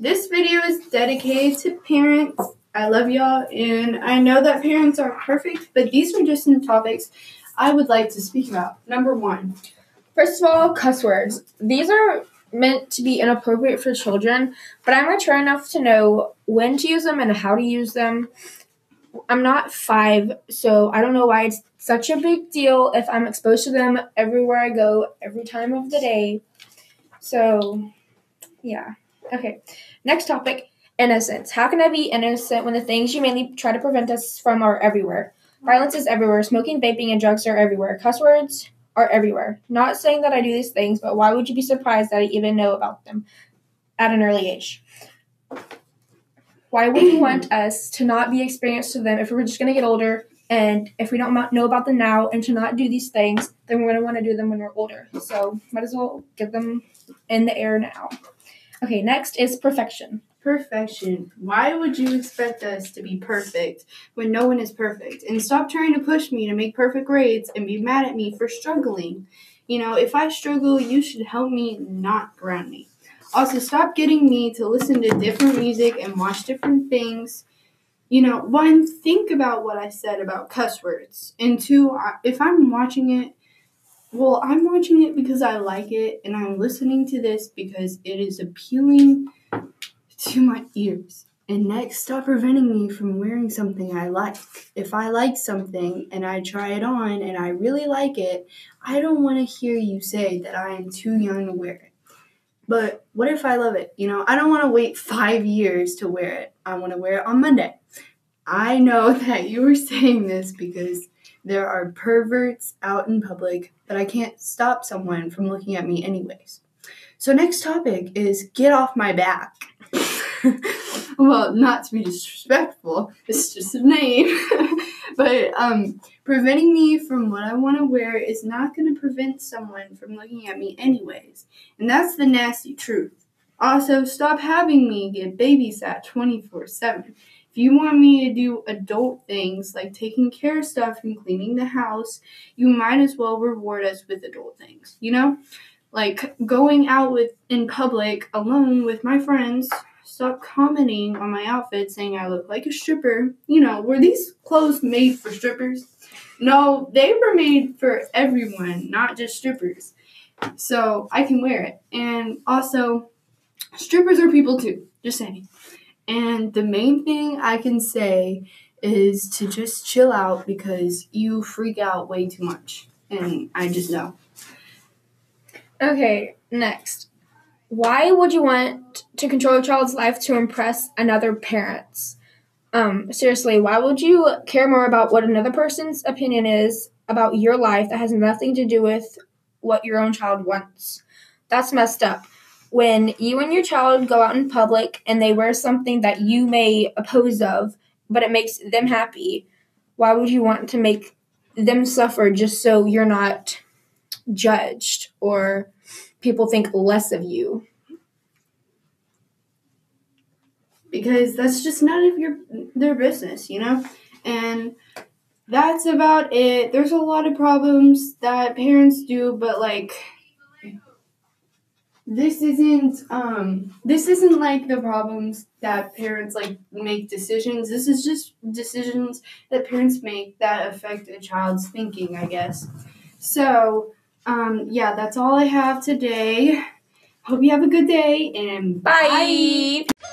This video is dedicated to parents. I love y'all, and I know that parents are perfect, but these are just some topics I would like to speak about. Number one, First of all, cuss words. These are meant to be inappropriate for children, but I'm mature enough to know when to use them and how to use them. I'm not five, so I don't know why it's such a big deal if I'm exposed to them everywhere I go, every time of the day. So, yeah. Okay. Next topic innocence. How can I be innocent when the things you mainly try to prevent us from are everywhere? Violence is everywhere. Smoking, vaping, and drugs are everywhere. Cuss words are everywhere. Not saying that I do these things, but why would you be surprised that I even know about them at an early age? Why would you want us to not be experienced to them if we're just going to get older and if we don't know about them now and to not do these things, then we're going to want to do them when we're older. So, might as well get them in the air now. Okay, next is perfection. perfection. Why would you expect us to be perfect when no one is perfect? And stop trying to push me to make perfect grades and be mad at me for struggling. You know, if I struggle, you should help me, not ground me. Also, stop getting me to listen to different music and watch different things. You know, one, think about what I said about cuss words. And two, if I'm watching it, well, I'm watching it because I like it, and I'm listening to this because it is appealing to my ears. And next, stop preventing me from wearing something I like. If I like something and I try it on and I really like it, I don't want to hear you say that I am too young to wear it. But what if I love it? You know, I don't want to wait five years to wear it. I want to wear it on Monday. I know that you were saying this because there are perverts out in public, but I can't stop someone from looking at me anyways. So, next topic is get off my back. well, not to be disrespectful, it's just a name. but um, preventing me from what I want to wear is not going to prevent someone from looking at me anyways. And that's the nasty truth. Also, stop having me get babysat 24 7. If you want me to do adult things like taking care of stuff and cleaning the house, you might as well reward us with adult things, you know? Like going out with in public alone with my friends, stop commenting on my outfit saying I look like a stripper. You know, were these clothes made for strippers? No, they were made for everyone, not just strippers. So I can wear it. And also, strippers are people too, just saying. And the main thing I can say is to just chill out because you freak out way too much. And I just know. Okay, next. Why would you want to control a child's life to impress another parent's? Um, seriously, why would you care more about what another person's opinion is about your life that has nothing to do with what your own child wants? That's messed up. When you and your child go out in public and they wear something that you may oppose of, but it makes them happy, why would you want to make them suffer just so you're not judged or people think less of you. because that's just none of your their business, you know? And that's about it. There's a lot of problems that parents do, but like this isn't um this isn't like the problems that parents like make decisions. This is just decisions that parents make that affect a child's thinking, I guess. So, um yeah, that's all I have today. Hope you have a good day and Bye. bye.